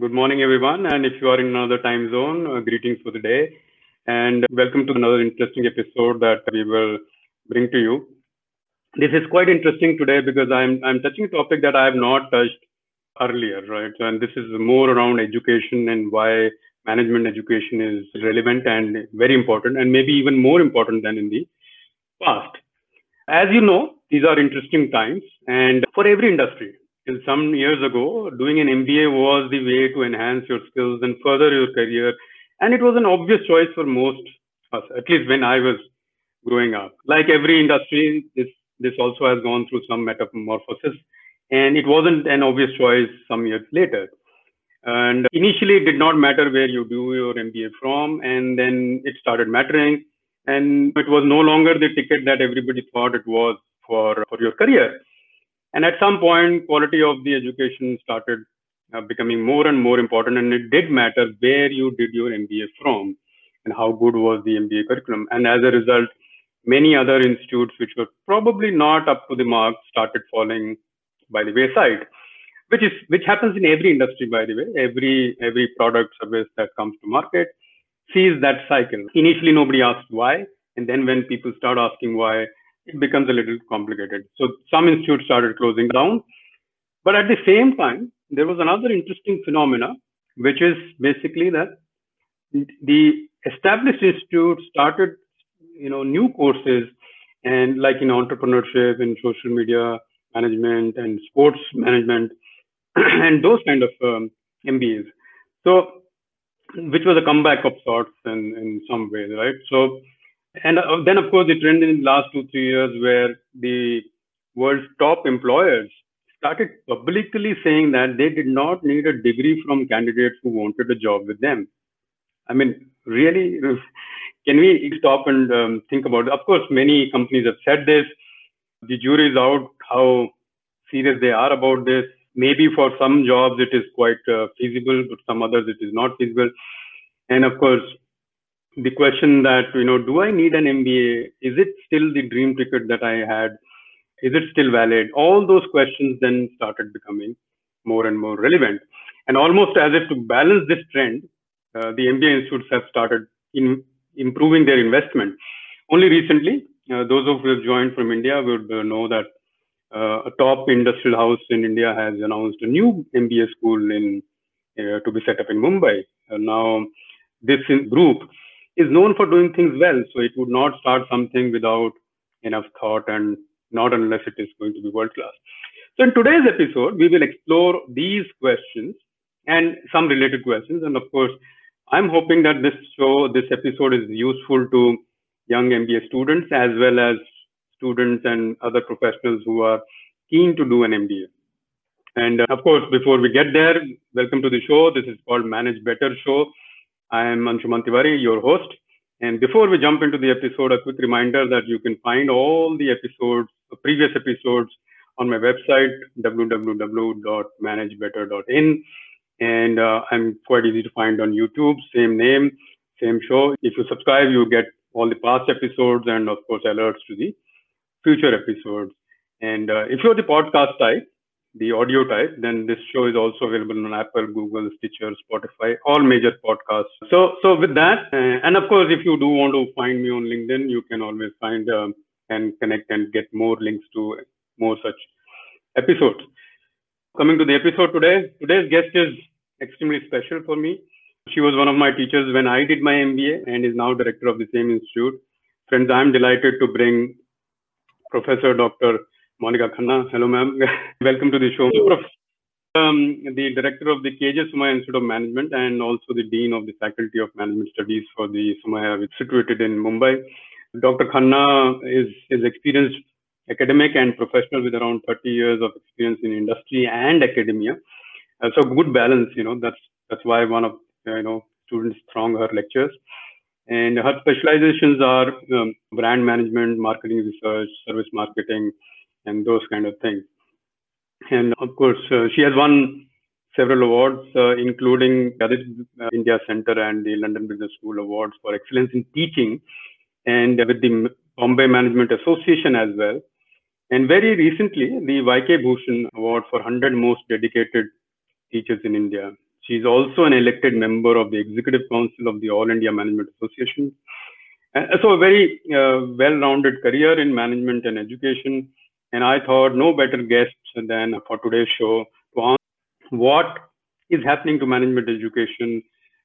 Good morning, everyone. And if you are in another time zone, uh, greetings for the day. And welcome to another interesting episode that we will bring to you. This is quite interesting today because I'm, I'm touching a topic that I have not touched earlier, right? And this is more around education and why management education is relevant and very important, and maybe even more important than in the past. As you know, these are interesting times, and for every industry, some years ago, doing an MBA was the way to enhance your skills and further your career. And it was an obvious choice for most us, at least when I was growing up. Like every industry, this, this also has gone through some metamorphosis. And it wasn't an obvious choice some years later. And initially, it did not matter where you do your MBA from. And then it started mattering. And it was no longer the ticket that everybody thought it was for, for your career. And at some point, quality of the education started uh, becoming more and more important. And it did matter where you did your MBA from and how good was the MBA curriculum. And as a result, many other institutes which were probably not up to the mark started falling by the wayside, which is which happens in every industry, by the way. Every every product service that comes to market sees that cycle. Initially, nobody asked why, and then when people start asking why, it becomes a little complicated. So some institutes started closing down. But at the same time, there was another interesting phenomena, which is basically that the established institutes started, you know, new courses and like in entrepreneurship and social media management and sports management and those kind of um, MBAs. So, which was a comeback of sorts in, in some ways, right? So and uh, then, of course, the trend in the last two, three years where the world's top employers started publicly saying that they did not need a degree from candidates who wanted a job with them. I mean, really, can we stop and um, think about it? Of course, many companies have said this. The jury is out how serious they are about this. Maybe for some jobs it is quite uh, feasible, but some others it is not feasible. And of course, the question that you know do i need an mba is it still the dream ticket that i had? Is it still valid? All those questions then started becoming more and more relevant. And almost as if to balance this trend uh, the mba institutes have started in improving their investment. Only recently uh, those of you who have joined from india would uh, know that uh, a top industrial house in india has announced a new mba school in uh, to be set up in mumbai. Now this group is known for doing things well. So it would not start something without enough thought and not unless it is going to be world class. So in today's episode, we will explore these questions and some related questions. And of course, I'm hoping that this show, this episode is useful to young MBA students as well as students and other professionals who are keen to do an MBA. And uh, of course, before we get there, welcome to the show. This is called Manage Better Show. I am Anshuman Tiwari, your host. And before we jump into the episode, a quick reminder that you can find all the episodes, previous episodes, on my website, www.managebetter.in. And uh, I'm quite easy to find on YouTube, same name, same show. If you subscribe, you get all the past episodes and, of course, alerts to the future episodes. And uh, if you're the podcast type, the audio type, then this show is also available on Apple, Google, Stitcher, Spotify, all major podcasts. So, so with that, uh, and of course, if you do want to find me on LinkedIn, you can always find um, and connect and get more links to more such episodes. Coming to the episode today, today's guest is extremely special for me. She was one of my teachers when I did my MBA and is now director of the same institute. Friends, I'm delighted to bring Professor Dr. Monica Khanna. Hello, ma'am. Welcome to the show. Um, the director of the KJ Somaiya Institute of Management and also the dean of the Faculty of Management Studies for the Somaiya, which is situated in Mumbai. Dr. Khanna is, is experienced academic and professional with around 30 years of experience in industry and academia. Uh, so good balance, you know, that's, that's why one of, uh, you know, students throng her lectures. And her specializations are um, brand management, marketing research, service marketing, and those kind of things. And of course, uh, she has won several awards, uh, including the uh, India Center and the London Business School Awards for excellence in teaching, and with the Bombay Management Association as well. And very recently, the YK Bhushan Award for 100 most dedicated teachers in India. She's also an elected member of the Executive Council of the All India Management Association. Uh, so a very uh, well-rounded career in management and education. And I thought no better guest than for today's show to answer what is happening to management education,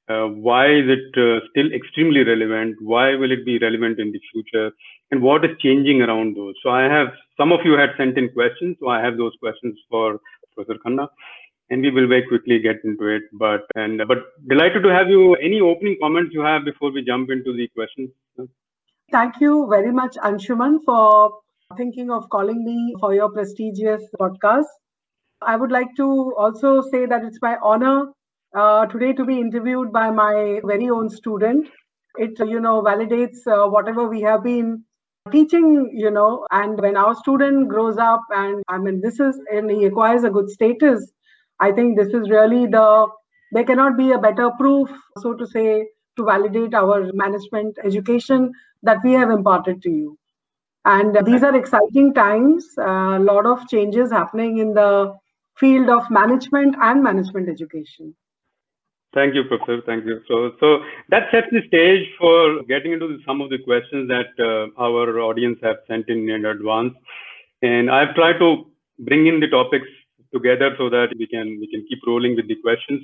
uh, why is it uh, still extremely relevant, why will it be relevant in the future, and what is changing around those. So I have some of you had sent in questions, so I have those questions for Professor Khanna and we will very quickly get into it. But and but delighted to have you. Any opening comments you have before we jump into the questions? Thank you very much, Anshuman, for thinking of calling me for your prestigious podcast. I would like to also say that it's my honor uh, today to be interviewed by my very own student. It you know validates uh, whatever we have been teaching you know and when our student grows up and i mean this is and he acquires a good status I think this is really the, there cannot be a better proof, so to say, to validate our management education that we have imparted to you. And these are exciting times, a lot of changes happening in the field of management and management education. Thank you, Professor. Thank you. So, so that sets the stage for getting into some of the questions that uh, our audience have sent in in advance. And I've tried to bring in the topics together so that we can we can keep rolling with the questions.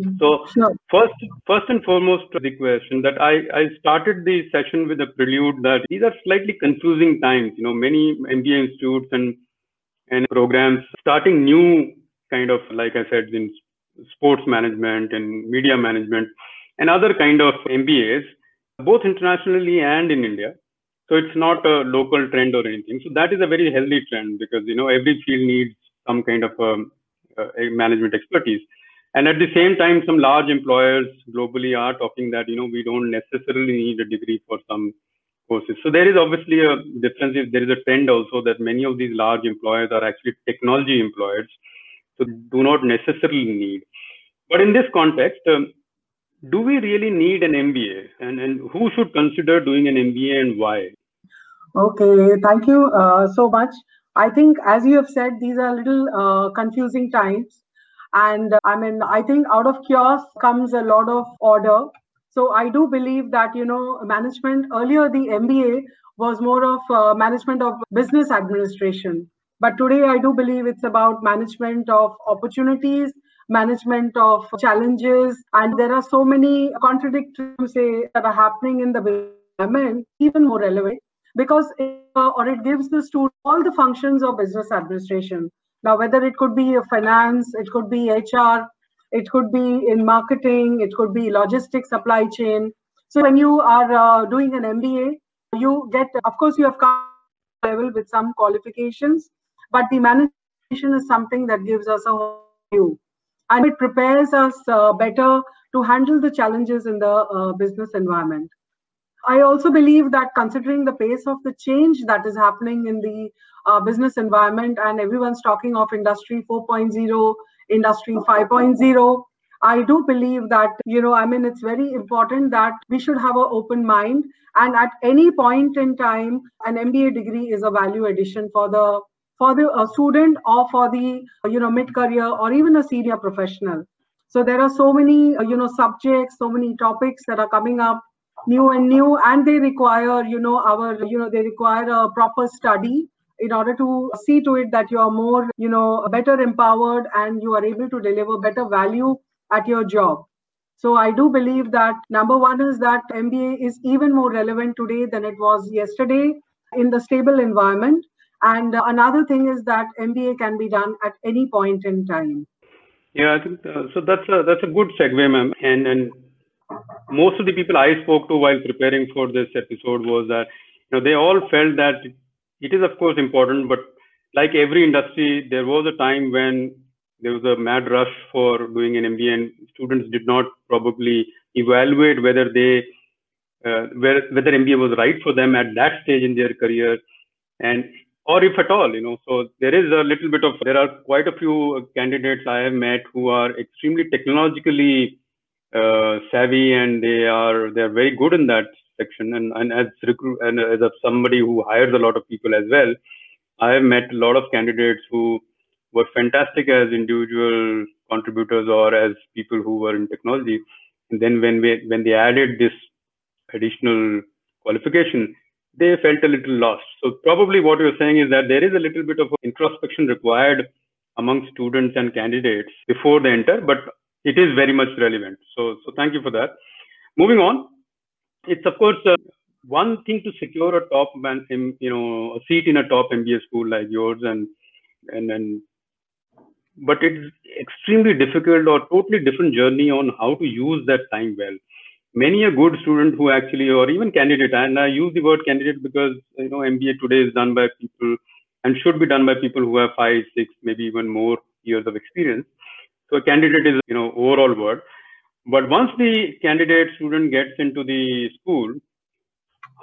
Mm-hmm. So sure. first first and foremost the question that I, I started the session with a prelude that these are slightly confusing times. You know, many MBA institutes and and programs starting new kind of like I said in sports management and media management and other kind of MBAs, both internationally and in India. So it's not a local trend or anything. So that is a very healthy trend because you know every field needs some kind of um, uh, management expertise. And at the same time, some large employers globally are talking that you know we don't necessarily need a degree for some courses. So there is obviously a difference. If There is a trend also that many of these large employers are actually technology employers, so do not necessarily need. But in this context, um, do we really need an MBA, and and who should consider doing an MBA and why? Okay, thank you uh, so much. I think, as you have said, these are little uh, confusing times. And uh, I mean, I think out of chaos comes a lot of order. So I do believe that, you know, management, earlier the MBA was more of uh, management of business administration. But today I do believe it's about management of opportunities, management of challenges. And there are so many contradictory say that are happening in the environment, even more relevant because it, uh, or it gives the student all the functions of business administration. Now, whether it could be finance, it could be HR, it could be in marketing, it could be logistics, supply chain. So when you are uh, doing an MBA, you get, of course, you have come level with some qualifications, but the management is something that gives us a whole view, and it prepares us uh, better to handle the challenges in the uh, business environment. I also believe that considering the pace of the change that is happening in the uh, business environment and everyone's talking of industry 4.0, industry 5.0, I do believe that, you know, I mean, it's very important that we should have an open mind. And at any point in time, an MBA degree is a value addition for the for the uh, student or for the you know mid career or even a senior professional so there are so many you know subjects so many topics that are coming up new and new and they require you know our you know they require a proper study in order to see to it that you are more you know better empowered and you are able to deliver better value at your job. So i do believe that number one is that mba is even more relevant today than it was yesterday in the stable environment. And another thing is that mba can be done at any point in time. Yeah i think uh, so that's a that's a good segue ma'am. And and most of the people I spoke to while preparing for this episode was that you know they all felt that it is of course important, but like every industry, there was a time when there was a mad rush for doing an MBA, and students did not probably evaluate whether they uh, whether MBA was right for them at that stage in their career, and or if at all, you know. So there is a little bit of there are quite a few candidates I have met who are extremely technologically uh, savvy and they are they are very good in that section. And, and as recruit and as a, somebody who hires a lot of people as well, I have met a lot of candidates who were fantastic as individual contributors or as people who were in technology. And then when we when they added this additional qualification, they felt a little lost. So probably what you're saying is that there is a little bit of introspection required among students and candidates before they enter, but it is very much relevant. So, so thank you for that. Moving on, it's of course uh, one thing to secure a top man, you know, a seat in a top MBA school like yours, and and and but it's extremely difficult or totally different journey on how to use that time well many a good student who actually or even candidate and i use the word candidate because you know mba today is done by people and should be done by people who have five six maybe even more years of experience so a candidate is you know overall word but once the candidate student gets into the school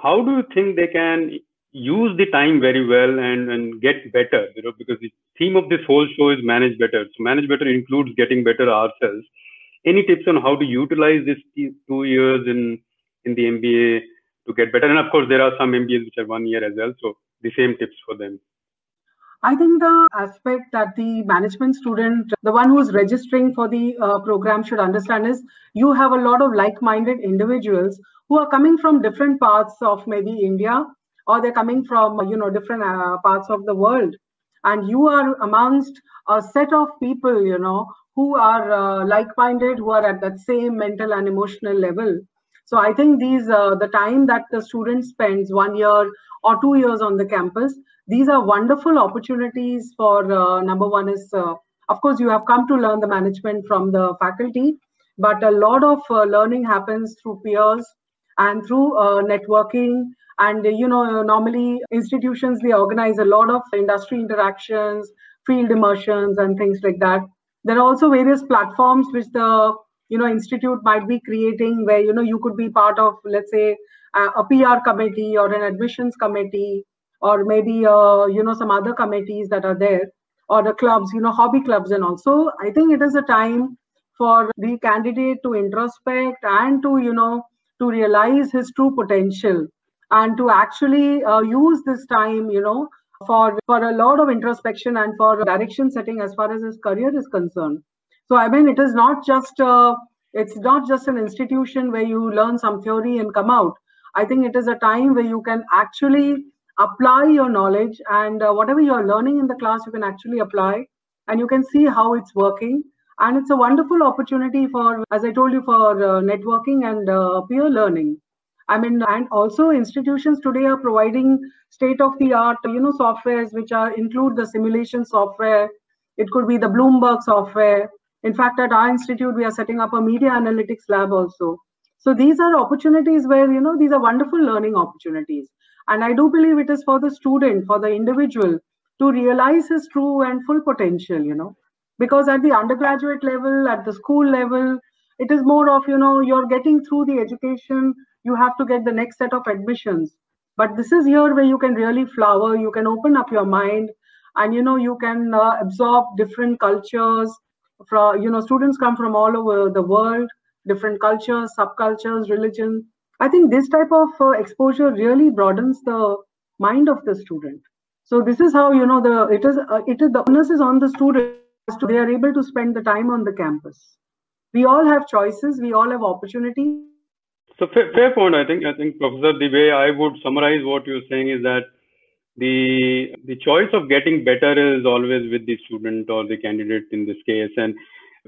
how do you think they can use the time very well and, and get better you know because the theme of this whole show is manage better so manage better includes getting better ourselves any tips on how to utilize this two years in in the MBA to get better? And of course, there are some MBAs which are one year as well. So the same tips for them. I think the aspect that the management student, the one who's registering for the uh, program, should understand is you have a lot of like-minded individuals who are coming from different parts of maybe India, or they're coming from you know different uh, parts of the world, and you are amongst a set of people, you know, who are uh, like-minded, who are at that same mental and emotional level. So I think these uh, the time that the student spends one year or two years on the campus, these are wonderful opportunities for uh, number one is uh, of course you have come to learn the management from the faculty, but a lot of uh, learning happens through peers and through uh, networking. And you know normally institutions they organize a lot of industry interactions field immersions and things like that. There are also various platforms which the you know institute might be creating where you know you could be part of let's say a, pr committee or an admissions committee or maybe uh, you know some other committees that are there or the clubs you know hobby clubs and also i think it is a time for the candidate to introspect and to you know to realize his true potential and to actually uh, use this time you know for for a lot of introspection and for direction setting as far as his career is concerned. So i mean it is not just uh, it's not just an institution where you learn some theory and come out. I think it is a time where you can actually apply your knowledge and uh, whatever you're learning in the class you can actually apply and you can see how it's working and it's a wonderful opportunity for as i told you for uh, networking and uh, peer learning I mean, and also institutions today are providing state of the art, you know, softwares which are include the simulation software. It could be the Bloomberg software. In fact, at our institute, we are setting up a media analytics lab also. So these are opportunities where, you know, these are wonderful learning opportunities. And I do believe it is for the student, for the individual to realize his true and full potential, you know, because at the undergraduate level, at the school level, it is more of, you know, you're getting through the education you have to get the next set of admissions. But this is here where you can really flower you can open up your mind and you know you can uh, absorb different cultures from you know students come from all over the world different cultures subcultures religion i think this type of uh, exposure really broadens the mind of the student. So this is how you know the it is uh, it is the onus is on the student they are able to spend the time on the campus. We all have choices we all have opportunities. So fair, fair point. I think I think Professor, the way I would summarize what you're saying is that the the choice of getting better is always with the student or the candidate in this case, and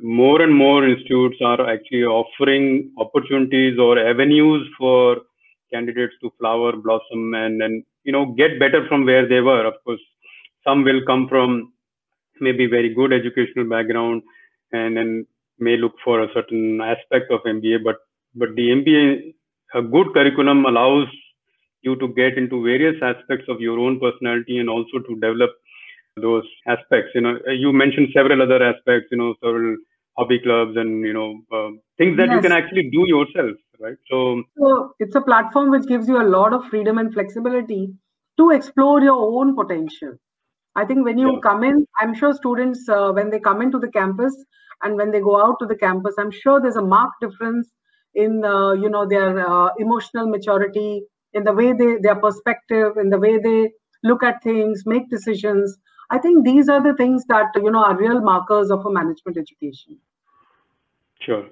more and more institutes are actually offering opportunities or avenues for candidates to flower, blossom, and and you know get better from where they were. Of course, some will come from maybe very good educational background and then may look for a certain aspect of MBA, but but the MBA, a good curriculum allows you to get into various aspects of your own personality and also to develop those aspects. You know, you mentioned several other aspects. You know, several hobby clubs and you know uh, things that yes. you can actually do yourself, right? So, so it's a platform which gives you a lot of freedom and flexibility to explore your own potential. I think when you yeah. come in, I'm sure students uh, when they come into the campus and when they go out to the campus, I'm sure there's a marked difference in uh, you know their uh, emotional maturity in the way they their perspective in the way they look at things make decisions I think these are the things that you know are real markers of a management education. Sure.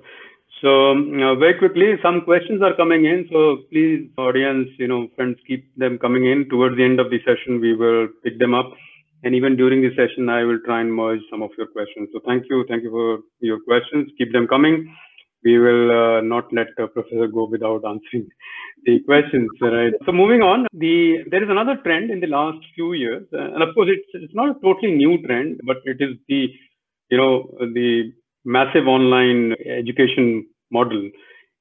So uh, very quickly, some questions are coming in. So please, audience, you know, friends, keep them coming in. Towards the end of the session, we will pick them up. And even during the session, I will try and merge some of your questions. So thank you. Thank you for your questions. Keep them coming. We will uh, not let the professor go without answering the questions, right? So moving on, the there is another trend in the last few years, uh, and of course, it's it's not a totally new trend, but it is the you know the massive online education model.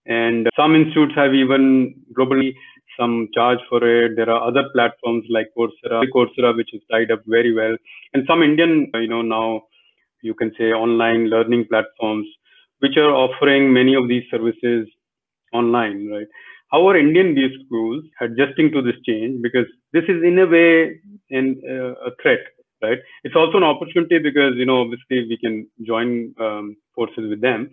And some institutes have even globally some charge for it. There are other platforms like Coursera, Coursera, which is tied up very well. And some Indian, you know, now you can say online learning platforms, which are offering many of these services online, right? How are Indian B schools adjusting to this change? Because this is in a way in, uh, a threat right? It's also an opportunity because you know obviously we can join um, forces with them.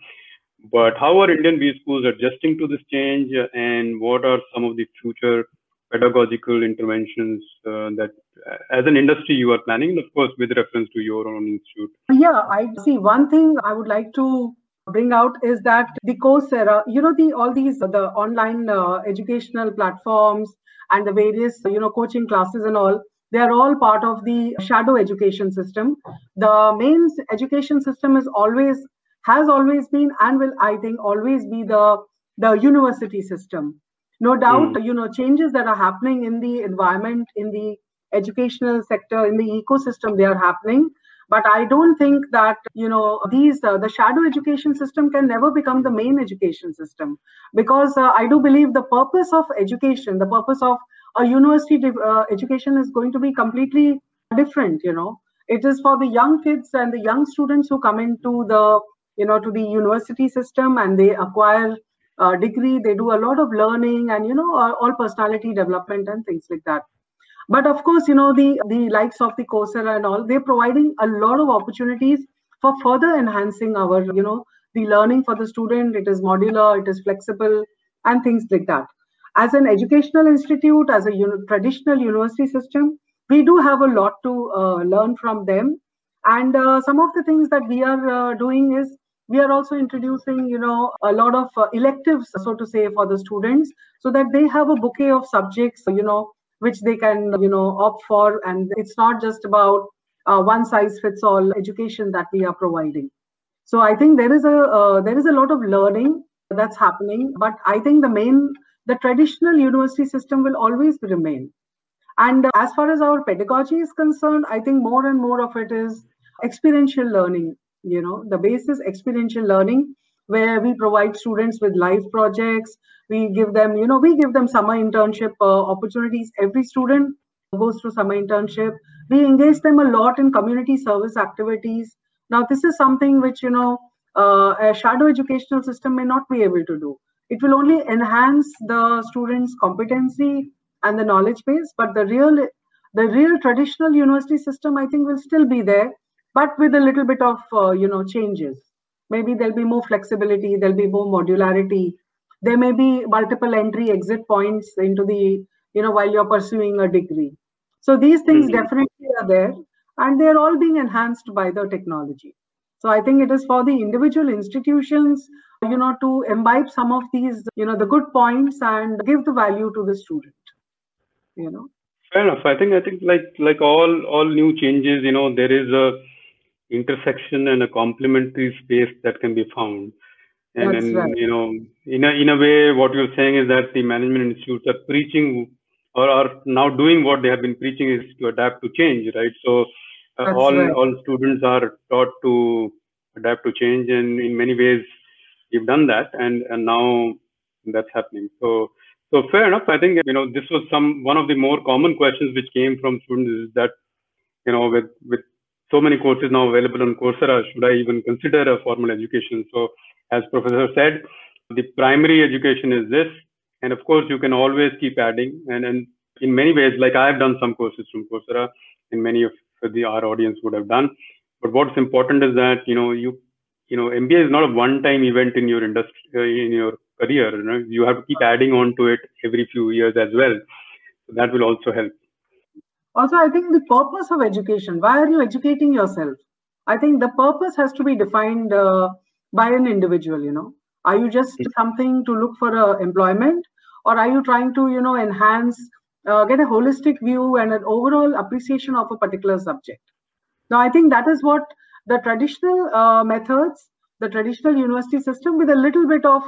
But how are Indian B schools adjusting to this change, and what are some of the future pedagogical interventions uh, that, uh, as an industry, you are planning, of course, with reference to your own institute? Yeah, I see. One thing I would like to bring out is that the Coursera, you know, the all these the online uh, educational platforms and the various you know coaching classes and all they are all part of the shadow education system. The main education system is always has always been and will I think always be the the university system. No doubt, mm. you know, changes that are happening in the environment, in the educational sector, in the ecosystem, they are happening. But I don't think that you know these uh, the shadow education system can never become the main education system. Because uh, I do believe the purpose of education, the purpose of a university uh, education is going to be completely different you know. It is for the young kids and the young students who come into the you know to the university system and they acquire a degree. They do a lot of learning and you know all personality development and things like that but of course you know the the likes of the coursera and all they're providing a lot of opportunities for further enhancing our you know the learning for the student it is modular it is flexible and things like that as an educational institute, as a traditional university system, we do have a lot to uh, learn from them. And uh, some of the things that we are uh, doing is we are also introducing, you know, a lot of uh, electives, so to say, for the students, so that they have a bouquet of subjects, you know, which they can, you know, opt for. And it's not just about uh, one size fits all education that we are providing. So I think there is a uh, there is a lot of learning that's happening, but I think the main the traditional university system will always remain. And uh, as far as our pedagogy is concerned, I think more and more of it is experiential learning. You know, the base is experiential learning, where we provide students with live projects. We give them, you know, we give them summer internship uh, opportunities. Every student goes through summer internship. We engage them a lot in community service activities. Now, this is something which, you know, uh, a shadow educational system may not be able to do it will only enhance the students competency and the knowledge base but the real the real traditional university system i think will still be there but with a little bit of uh, you know changes maybe there'll be more flexibility there'll be more modularity. There may be multiple entry exit points into the you know while you're pursuing a degree. So these things mm-hmm. definitely are there and they're all being enhanced by the technology. So i think it is for the individual institutions you know to imbibe some of these you know the good points and give the value to the student you know. Fair enough. I think i think like like all all new changes you know there is a intersection and a complementary space that can be found and, and right. you know in a in a way what you're saying is that the management institutes are preaching or are now doing what they have been preaching is to adapt to change right so uh, all right. all students are taught to adapt to change and in many ways we've done that and, and now that's happening. So, so fair enough. I think, you know, this was some, one of the more common questions which came from students is that, you know, with, with so many courses now available on Coursera, should I even consider a formal education? So as professor said, the primary education is this. And of course, you can always keep adding. And, and in many ways, like I've done some courses from Coursera and many of the our audience would have done. But what's important is that, you know, you you know mba is not a one time event in your industry uh, in your career you know you have to keep adding on to it every few years as well so that will also help also i think the purpose of education why are you educating yourself? I think the purpose has to be defined uh, by an individual you know. Are you just something to look for uh, employment? Or are you trying to you know enhance uh, get a holistic view and an overall appreciation of a particular subject? Now i think that is what the traditional uh, methods the traditional university system with a little bit of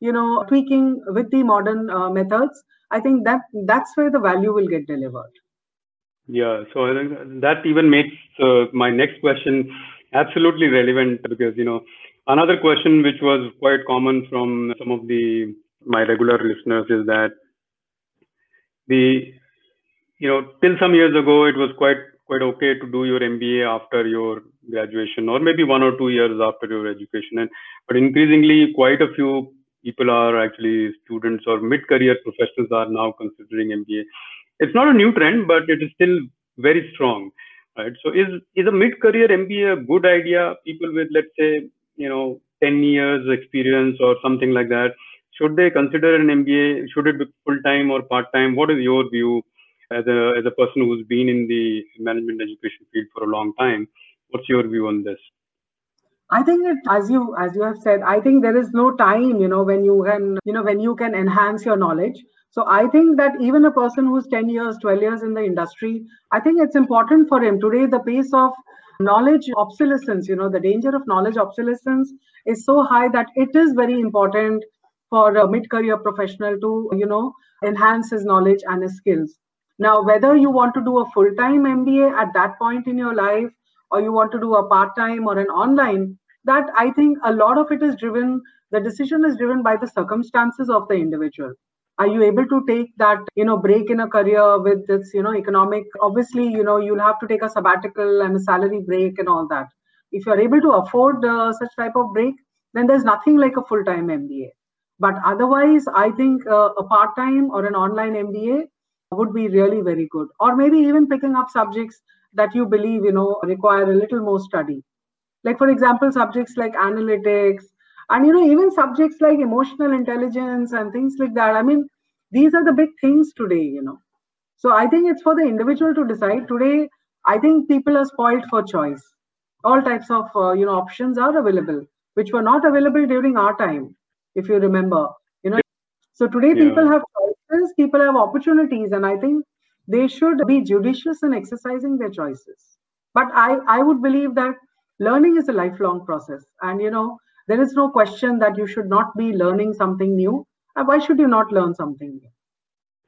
you know tweaking with the modern uh, methods i think that that's where the value will get delivered yeah so i think that even makes uh, my next question absolutely relevant because you know another question which was quite common from some of the my regular listeners is that the you know till some years ago it was quite quite okay to do your MBA after your graduation or maybe one or two years after your education and but increasingly quite a few people are actually students or mid-career professionals are now considering MBA. It's not a new trend, but it is still very strong, right? So is is a mid-career MBA a good idea? People with let's say you know 10 years experience or something like that, should they consider an MBA? Should it be full time or part time? What is your view as a as a person who's been in the management education field for a long time? What's your view on this? I think it, as you as you have said, I think there is no time, you know, when you can, you know, when you can enhance your knowledge. So I think that even a person who's 10 years, 12 years in the industry, I think it's important for him today. The pace of knowledge obsolescence, you know, the danger of knowledge obsolescence is so high that it is very important for a mid-career professional to, you know, enhance his knowledge and his skills. Now, whether you want to do a full-time MBA at that point in your life, or you want to do a part-time or an online, that I think a lot of it is driven, the decision is driven by the circumstances of the individual. Are you able to take that, you know, break in a career with this, you know, economic? Obviously, you know, you'll have to take a sabbatical and a salary break and all that. If you're able to afford uh, such type of break, then there's nothing like a full-time MBA. But otherwise, I think uh, a part-time or an online MBA would be really very good. Or maybe even picking up subjects that you believe, you know, require a little more study like for example subjects like analytics and you know even subjects like emotional intelligence and things like that i mean these are the big things today you know. So i think it's for the individual to decide. Today i think people are spoiled for choice. All types of uh, you know options are available which were not available during our time if you remember you know. So today yeah. people have choices people have opportunities and i think they should be judicious in exercising their choices. But i i would believe that learning is a lifelong process. And you know there is no question that you should not be learning something new. Why should you not learn something new?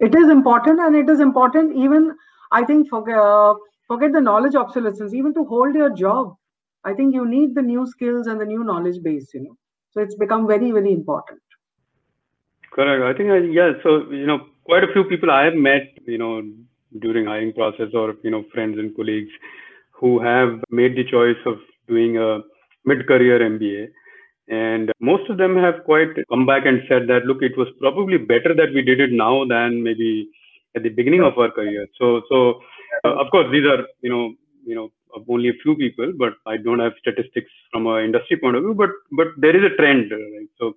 It is important and it is important even i think forget, uh, forget the knowledge obsolescence even to hold your job. I think you need the new skills and the new knowledge base you know. So it's become very very important. Correct. I think I, yeah so you know quite a few people i have met you know during hiring process or you know friends and colleagues who have made the choice of doing a mid-career MBA. And most of them have quite come back and said that, look, it was probably better that we did it now than maybe at the beginning of our career. So, so uh, of course, these are, you know, you know, only a few people, but I don't have statistics from an industry point of view, but, but there is a trend, right? So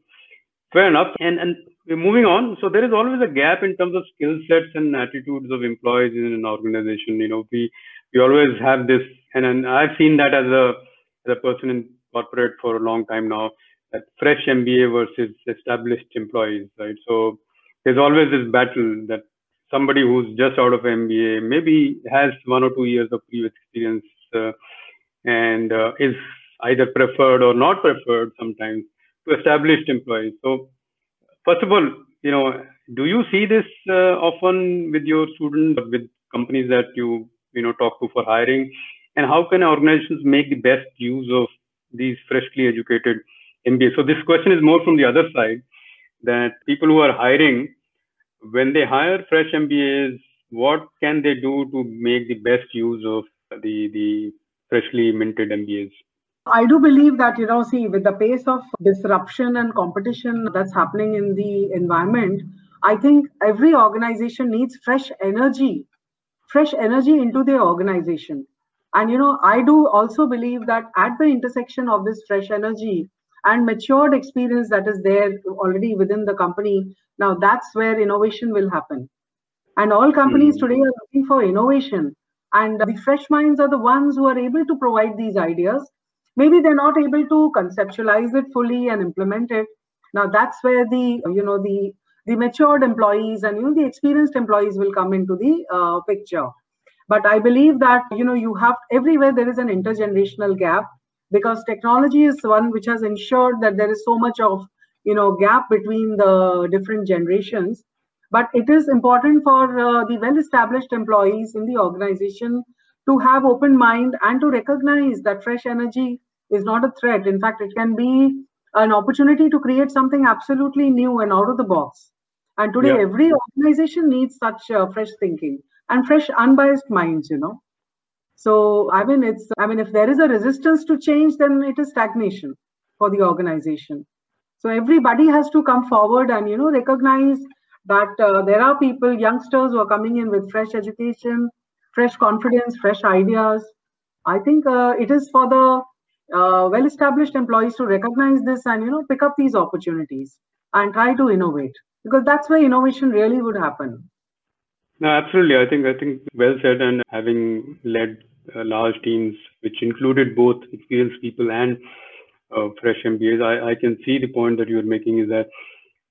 fair enough. And, and moving on. So there is always a gap in terms of skill sets and attitudes of employees in an organization. You know, we, we always have this, and, and I've seen that as a, as a person in corporate for a long time now, that fresh MBA versus established employees, right? So there's always this battle that somebody who's just out of MBA maybe has one or two years of previous experience uh, and uh, is either preferred or not preferred sometimes to established employees. So first of all, you know, do you see this uh, often with your students, with companies that you you know talk to for hiring? and how can organizations make the best use of these freshly educated MBAs? So this question is more from the other side that people who are hiring, when they hire fresh MBAs, what can they do to make the best use of the, the freshly minted MBAs? I do believe that, you know, see, with the pace of disruption and competition that's happening in the environment, I think every organization needs fresh energy, fresh energy into their organization. And you know, I do also believe that at the intersection of this fresh energy and matured experience that is there already within the company, now that's where innovation will happen. And all companies mm. today are looking for innovation. And the fresh minds are the ones who are able to provide these ideas. Maybe they're not able to conceptualize it fully and implement it. Now that's where the you know the the matured employees and you know the experienced employees will come into the uh, picture. But I believe that you know you have everywhere there is an intergenerational gap because technology is one which has ensured that there is so much of you know gap between the different generations. But it is important for uh, the well established employees in the organization to have open mind and to recognize that fresh energy is not a threat. In fact it can be an opportunity to create something absolutely new and out of the box. And today yeah. every organization needs such uh, fresh thinking and fresh unbiased minds you know. So i mean it's i mean if there is a resistance to change then it is stagnation for the organization. So everybody has to come forward and you know recognize that uh, there are people youngsters who are coming in with fresh education fresh confidence fresh ideas. I think uh, it is for the uh, well established employees to recognize this and you know pick up these opportunities and try to innovate because that's where innovation really would happen no absolutely i think i think well said and having led uh, large teams which included both experienced people and uh, fresh MBAs, I, I can see the point that you're making is that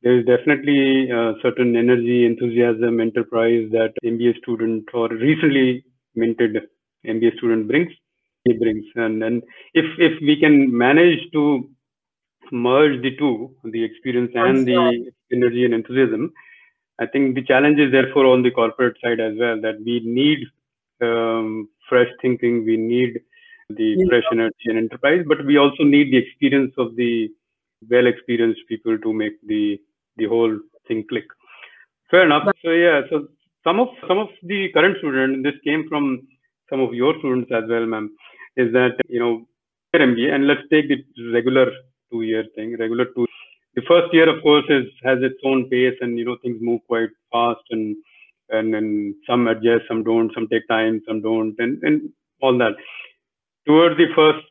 there is definitely a certain energy, enthusiasm, enterprise that MBA student or recently minted MBA student brings. He brings, and and if if we can manage to merge the two, the experience and the energy and enthusiasm, I think the challenge is therefore on the corporate side as well that we need um, fresh thinking, we need the yeah. fresh energy and enterprise, but we also need the experience of the well experienced people to make the the whole thing click. Fair enough. So yeah, so some of some of the current students, this came from some of your students as well, ma'am, is that you know MBA and let's take the regular two year thing, regular two. The first year, of course, is has its own pace, and you know things move quite fast, and and and some adjust, some don't, some take time, some don't, and and all that towards the first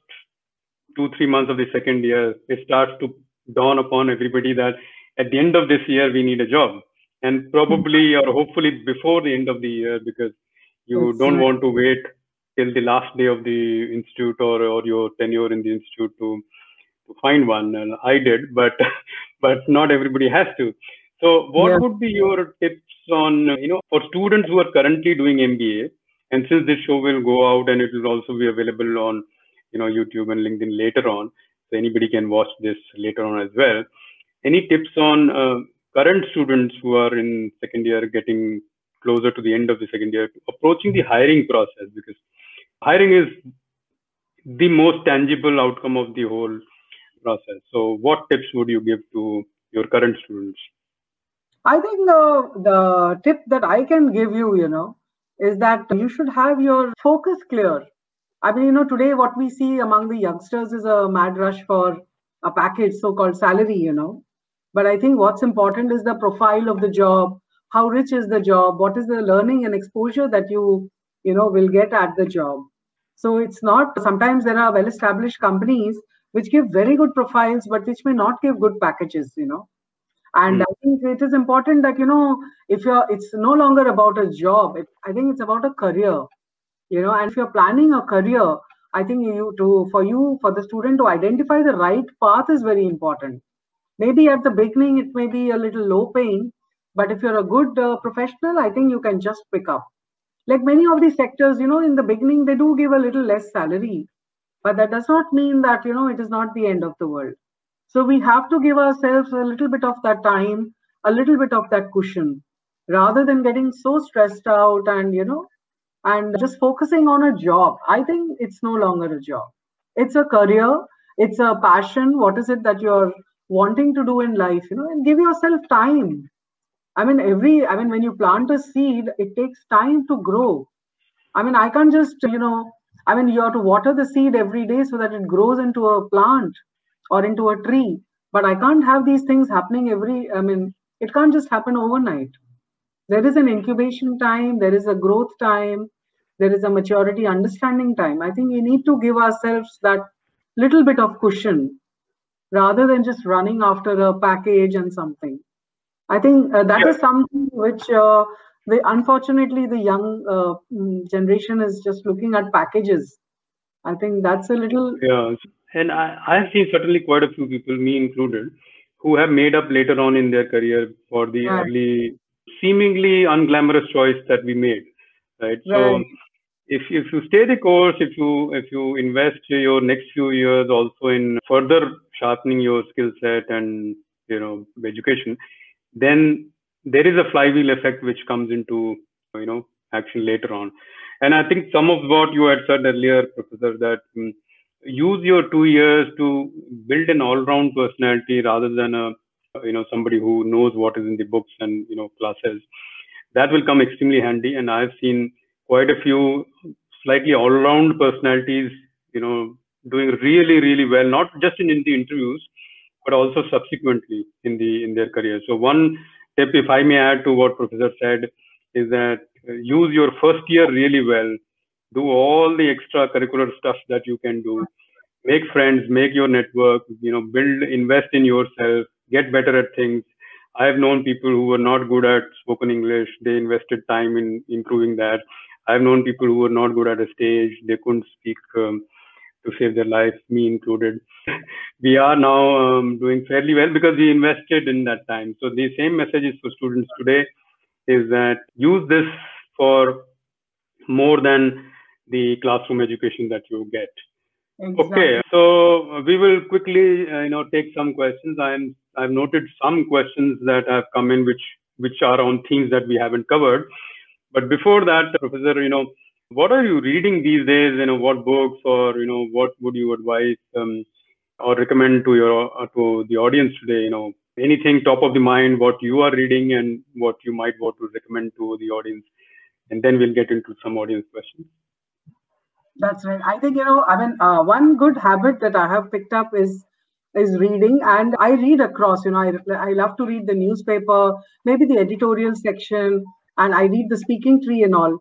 two, three months of the second year, it starts to dawn upon everybody that at the end of this year, we need a job. And probably hmm. or hopefully before the end of the year, because you That's don't right. want to wait till the last day of the institute or, or your tenure in the institute to, to find one. And I did, but but not everybody has to. So what yeah. would be your tips on, you know, for students who are currently doing MBA, and since this show will go out and it will also be available on, you know, YouTube and LinkedIn later on, so anybody can watch this later on as well. Any tips on uh, current students who are in second year getting closer to the end of the second year, approaching the hiring process because hiring is the most tangible outcome of the whole process. So, what tips would you give to your current students? I think the the tip that I can give you, you know, is that you should have your focus clear. I mean, you know, today what we see among the youngsters is a mad rush for a package, so called salary, you know. But I think what's important is the profile of the job, how rich is the job, what is the learning and exposure that you, you know, will get at the job. So it's not, sometimes there are well established companies which give very good profiles, but which may not give good packages, you know. And mm. i think it is important that you know if you're it's no longer about a job it, i think it's about a career you know. And if you're planning a career i think you to for you for the student to identify the right path is very important. Maybe at the beginning it may be a little low paying but if you're a good uh, professional i think you can just pick up. Like many of these sectors you know in the beginning they do give a little less salary but that does not mean that you know it is not the end of the world so we have to give ourselves a little bit of that time, a little bit of that cushion, rather than getting so stressed out and, you know, and just focusing on a job. I think it's no longer a job. It's a career, it's a passion. What is it that you're wanting to do in life, you know, and give yourself time. I mean, every, I mean, when you plant a seed, it takes time to grow. I mean, I can't just, you know, I mean, you have to water the seed every day so that it grows into a plant or into a tree. But i can't have these things happening every i mean it can't just happen overnight. There is an incubation time there is a growth time there is a maturity understanding time. I think we need to give ourselves that little bit of cushion rather than just running after a package and something. I think uh, that yeah. is something which uh, the unfortunately the young uh, mm, generation is just looking at packages. I think that's a little yeah. And I, I've seen certainly quite a few people, me included, who have made up later on in their career for the right. early, seemingly unglamorous choice that we made. Right. right. So if if you stay the course, if you if you invest your next few years also in further sharpening your skill set and you know education, then there is a flywheel effect which comes into you know action later on. And I think some of what you had said earlier, Professor, that um, use your two years to build an all-round personality rather than a you know somebody who knows what is in the books and you know classes. That will come extremely handy. And I've seen quite a few slightly all-round personalities, you know, doing really, really well, not just in, in the interviews, but also subsequently in the in their career. So one tip, if I may add to what Professor said, is that uh, use your first year really well. Do all the extracurricular stuff that you can do. Make friends, make your network, you know, build, invest in yourself, get better at things. I have known people who were not good at spoken English. They invested time in improving that. I've known people who were not good at a stage. They couldn't speak um, to save their life, me included. we are now um, doing fairly well because we invested in that time. So the same message is for students today is that use this for more than the classroom education that you get. Exactly. Okay, so we will quickly, uh, you know, take some questions. I'm I've noted some questions that have come in which which are on themes that we haven't covered. But before that, Professor, you know, what are you reading these days? You know, what books or you know, what would you advise um, or recommend to your uh, to the audience today? You know, anything top of the mind, what you are reading and what you might want to recommend to the audience, and then we'll get into some audience questions. That's right. I think you know. I mean, uh, one good habit that I have picked up is is reading and i read across you know I, I love to read the newspaper maybe the editorial section and I read the speaking tree and all.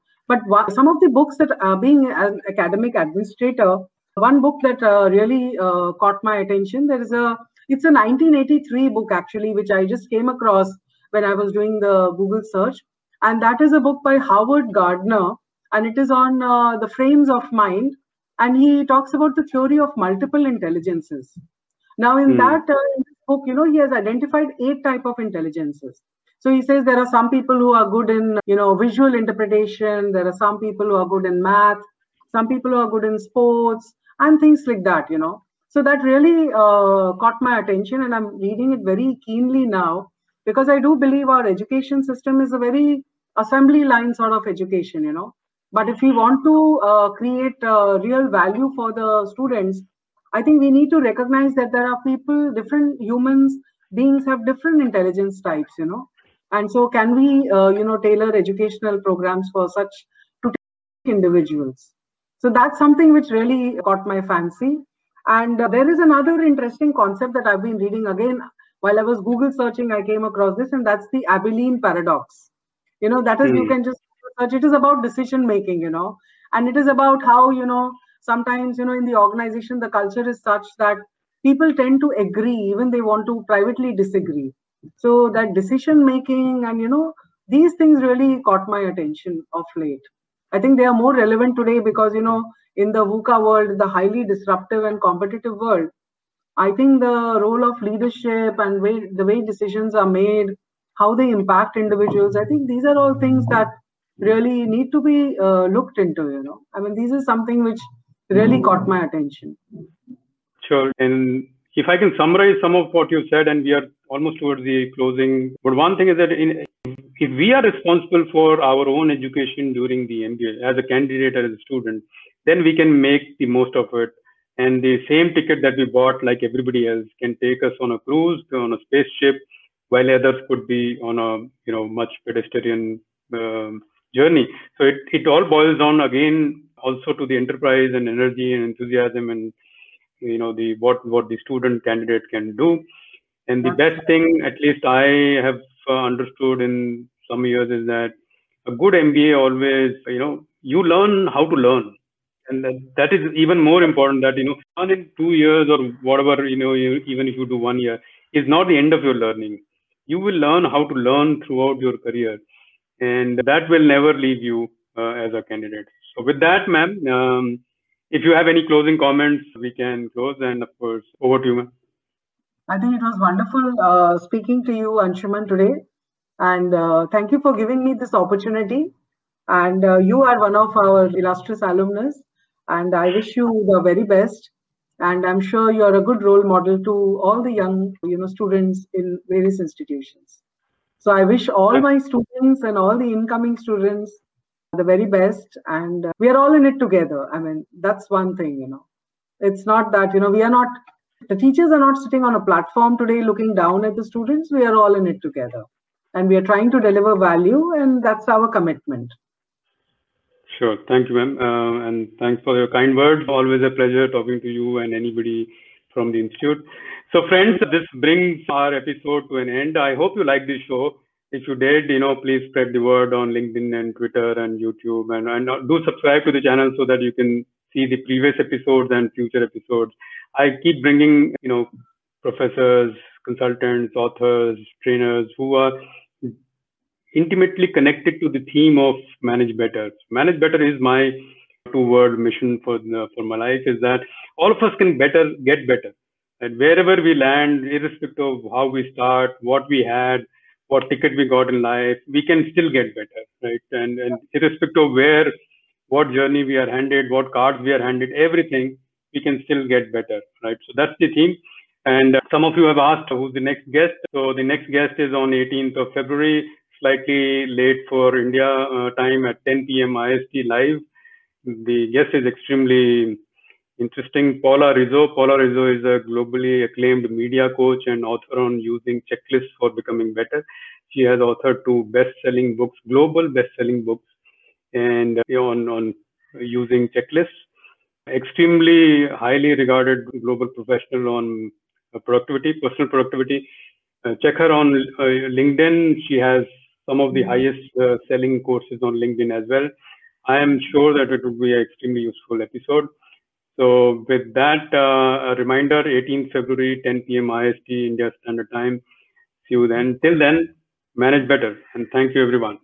But some of the books that uh, being an academic administrator, one book that uh, really uh, caught my attention, there is a, it's a 1983 book actually, which I just came across when I was doing the Google search. And that is a book by Howard Gardner, and it is on uh, the frames of mind. And he talks about the theory of multiple intelligences. Now, in mm. that uh, book, you know, he has identified eight type of intelligences. So he says there are some people who are good in, you know, visual interpretation. There are some people who are good in math. Some people who are good in sports and things like that, you know. So that really uh, caught my attention, and I'm reading it very keenly now because I do believe our education system is a very assembly line sort of education, you know. But if we want to uh, create uh, real value for the students, I think we need to recognize that there are people, different humans, beings have different intelligence types, you know. And so, can we, uh, you know, tailor educational programs for such to individuals? So that's something which really caught my fancy. And uh, there is another interesting concept that I've been reading again while I was Google searching. I came across this, and that's the Abilene paradox. You know, that is mm. you hmm. can just search. It is about decision making. You know, and it is about how you know sometimes you know in the organization the culture is such that people tend to agree even they want to privately disagree so that decision making and you know these things really caught my attention of late. I think they are more relevant today because you know in the VUCA world, the highly disruptive and competitive world, I think the role of leadership and way, the way decisions are made, how they impact individuals, I think these are all things that really need to be uh, looked into. You know, I mean, this is something which really caught my attention. Sure, and if I can summarize some of what you said, and we are almost towards the closing, but one thing is that in, if we are responsible for our own education during the MBA as a candidate as a student, then we can make the most of it. And the same ticket that we bought, like everybody else, can take us on a cruise, on a spaceship, while others could be on a you know much pedestrian um, journey. So it, it all boils down again also to the enterprise and energy and enthusiasm and you know the what what the student candidate can do. And the best thing at least i have uh, understood in some years is that a good mba always you know you learn how to learn. And that, that is even more important that you know learn in two years or whatever you know you, even if you do one year is not the end of your learning. You will learn how to learn throughout your career. And that will never leave you uh, as a candidate. So with that, ma'am, um, if you have any closing comments, we can close. And of course, over to you, ma'am. I think it was wonderful uh, speaking to you, Anshuman, today. And uh, thank you for giving me this opportunity. And uh, you are one of our illustrious alumnus. And I wish you the very best. And I'm sure you're a good role model to all the young you know, students in various institutions. So I wish all my students and all the incoming students the very best. And uh, we are all in it together. I mean, that's one thing, you know. It's not that, you know, we are not, the teachers are not sitting on a platform today looking down at the students. We are all in it together. And we are trying to deliver value, and that's our commitment. Sure. Thank you, ma'am. Uh, and thanks for your kind words. Always a pleasure talking to you and anybody from the Institute. So, friends, this brings our episode to an end. I hope you like this show. If you did, you know, please spread the word on LinkedIn and Twitter and YouTube, and, and do subscribe to the channel so that you can see the previous episodes and future episodes. I keep bringing, you know, professors, consultants, authors, trainers who are intimately connected to the theme of manage better. Manage better is my two-word mission for for my life. Is that all of us can better get better, and wherever we land, irrespective of how we start, what we had, what ticket we got in life, we can still get better, right? And and irrespective of where, what journey we are handed, what cards we are handed, everything we can still get better, right? So that's the theme. And uh, some of you have asked who's the next guest. So the next guest is on 18th of February slightly late for India uh, time at 10 p.m. IST live. The guest is extremely interesting. Paula Rizzo. Paula Rizzo is a globally acclaimed media coach and author on using checklists for becoming better. She has authored two best-selling books, global best-selling books, and uh, on on using checklists. Extremely highly regarded global professional on uh, productivity, personal productivity. Uh, check her on uh, LinkedIn. She has some of the highest uh, selling courses on LinkedIn as well. I am sure that it would be an extremely useful episode. So with that, uh, a reminder, 18th February, 10 p.m. IST, India Standard Time. See you then. Till then, manage better. And thank you, everyone.